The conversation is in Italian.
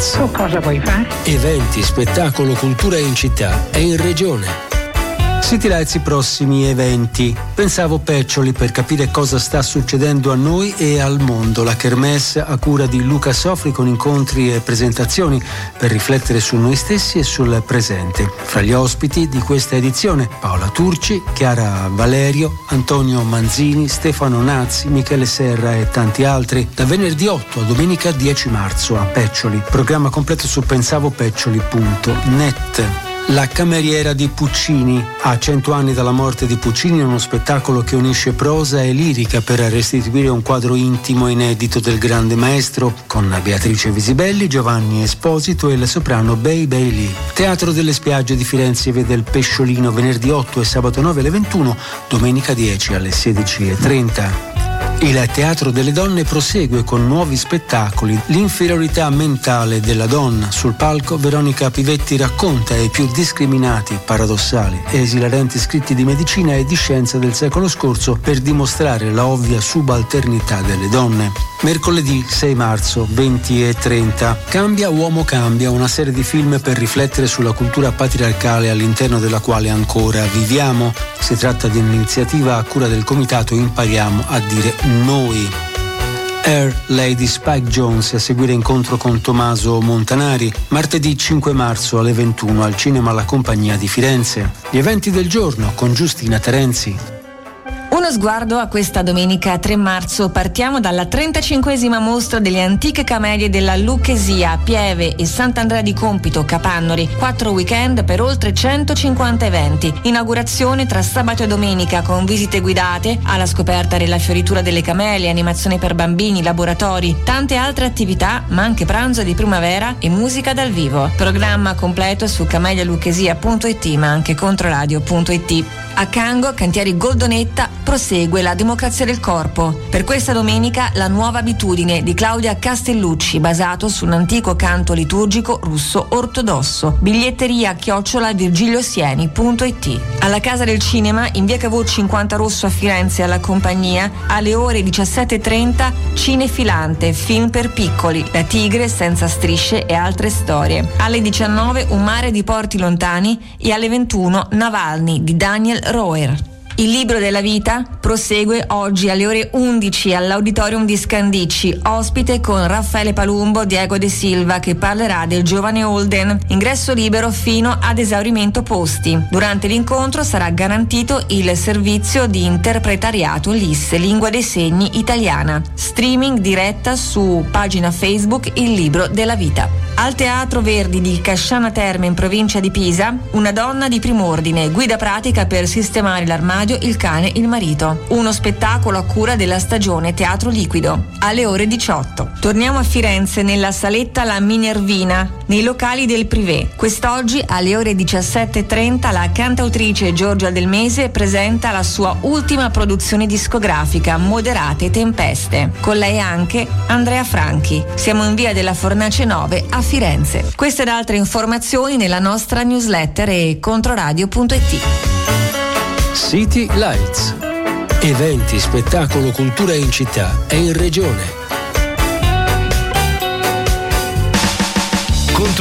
Tu cosa vuoi fare? Eventi, spettacolo, cultura in città e in regione. Lights i prossimi eventi. Pensavo Peccioli per capire cosa sta succedendo a noi e al mondo. La Kermesse a cura di Luca Sofri con incontri e presentazioni per riflettere su noi stessi e sul presente. Fra gli ospiti di questa edizione Paola Turci, Chiara Valerio, Antonio Manzini, Stefano Nazzi, Michele Serra e tanti altri. Da venerdì 8 a domenica 10 marzo a Peccioli. Programma completo su pensavopeccioli.net. La cameriera di Puccini. A cento anni dalla morte di Puccini è uno spettacolo che unisce prosa e lirica per restituire un quadro intimo e inedito del grande maestro con Beatrice Visibelli, Giovanni Esposito e la soprano Bei Bailey. Teatro delle spiagge di Firenze vede il Pesciolino venerdì 8 e sabato 9 alle 21, domenica 10 alle 16.30. Il Teatro delle Donne prosegue con nuovi spettacoli. L'inferiorità mentale della donna. Sul palco Veronica Pivetti racconta i più discriminati, paradossali e esilarenti scritti di medicina e di scienza del secolo scorso per dimostrare la ovvia subalternità delle donne. Mercoledì 6 marzo 20 e 30 Cambia Uomo Cambia, una serie di film per riflettere sulla cultura patriarcale all'interno della quale ancora viviamo. Si tratta di un'iniziativa a cura del comitato Impariamo a dire noi. Air Lady Spike Jones a seguire incontro con Tommaso Montanari, martedì 5 marzo alle 21 al Cinema La Compagnia di Firenze. Gli eventi del giorno con Giustina Terenzi. Uno sguardo a questa domenica 3 marzo. Partiamo dalla 35esima mostra delle antiche camelie della Lucchesia, Pieve e Sant'Andrea di Compito, Capannori. Quattro weekend per oltre 150 eventi. Inaugurazione tra sabato e domenica con visite guidate, alla scoperta della fioritura delle camelie, animazione per bambini, laboratori, tante altre attività, ma anche pranzo di primavera e musica dal vivo. Programma completo su camelialucchesia.it ma anche controradio.it. A Cango, cantieri Goldonetta, prosegue la democrazia del corpo. Per questa domenica la nuova abitudine di Claudia Castellucci, basato su un antico canto liturgico russo ortodosso. Biglietteria chiocciola virgiliosieni.it. Alla Casa del Cinema, in via Cavour 50 Rosso a Firenze, alla compagnia, alle ore 17.30, Cinefilante, film per piccoli, La tigre senza strisce e altre storie. Alle 19 Un mare di porti lontani e alle 21 Navalny di Daniel Roer. Il libro della vita prosegue oggi alle ore 11 all'Auditorium di Scandicci, ospite con Raffaele Palumbo, Diego De Silva che parlerà del giovane Holden, ingresso libero fino ad esaurimento posti. Durante l'incontro sarà garantito il servizio di interpretariato LIS, lingua dei segni italiana. Streaming diretta su pagina Facebook Il libro della vita. Al Teatro Verdi di Casciana Terme in provincia di Pisa, una donna di prim'ordine, guida pratica per sistemare l'armadio il cane, il marito. Uno spettacolo a cura della stagione Teatro Liquido, alle ore 18. Torniamo a Firenze nella saletta La Minervina, nei locali del Privé. Quest'oggi alle ore 17.30 la cantautrice Giorgia Del Mese presenta la sua ultima produzione discografica, Moderate Tempeste. Con lei anche Andrea Franchi. Siamo in via della Fornace 9 a Firenze. Queste ed altre informazioni nella nostra newsletter e controradio.it. City Lights. Eventi, spettacolo, cultura in città e in regione.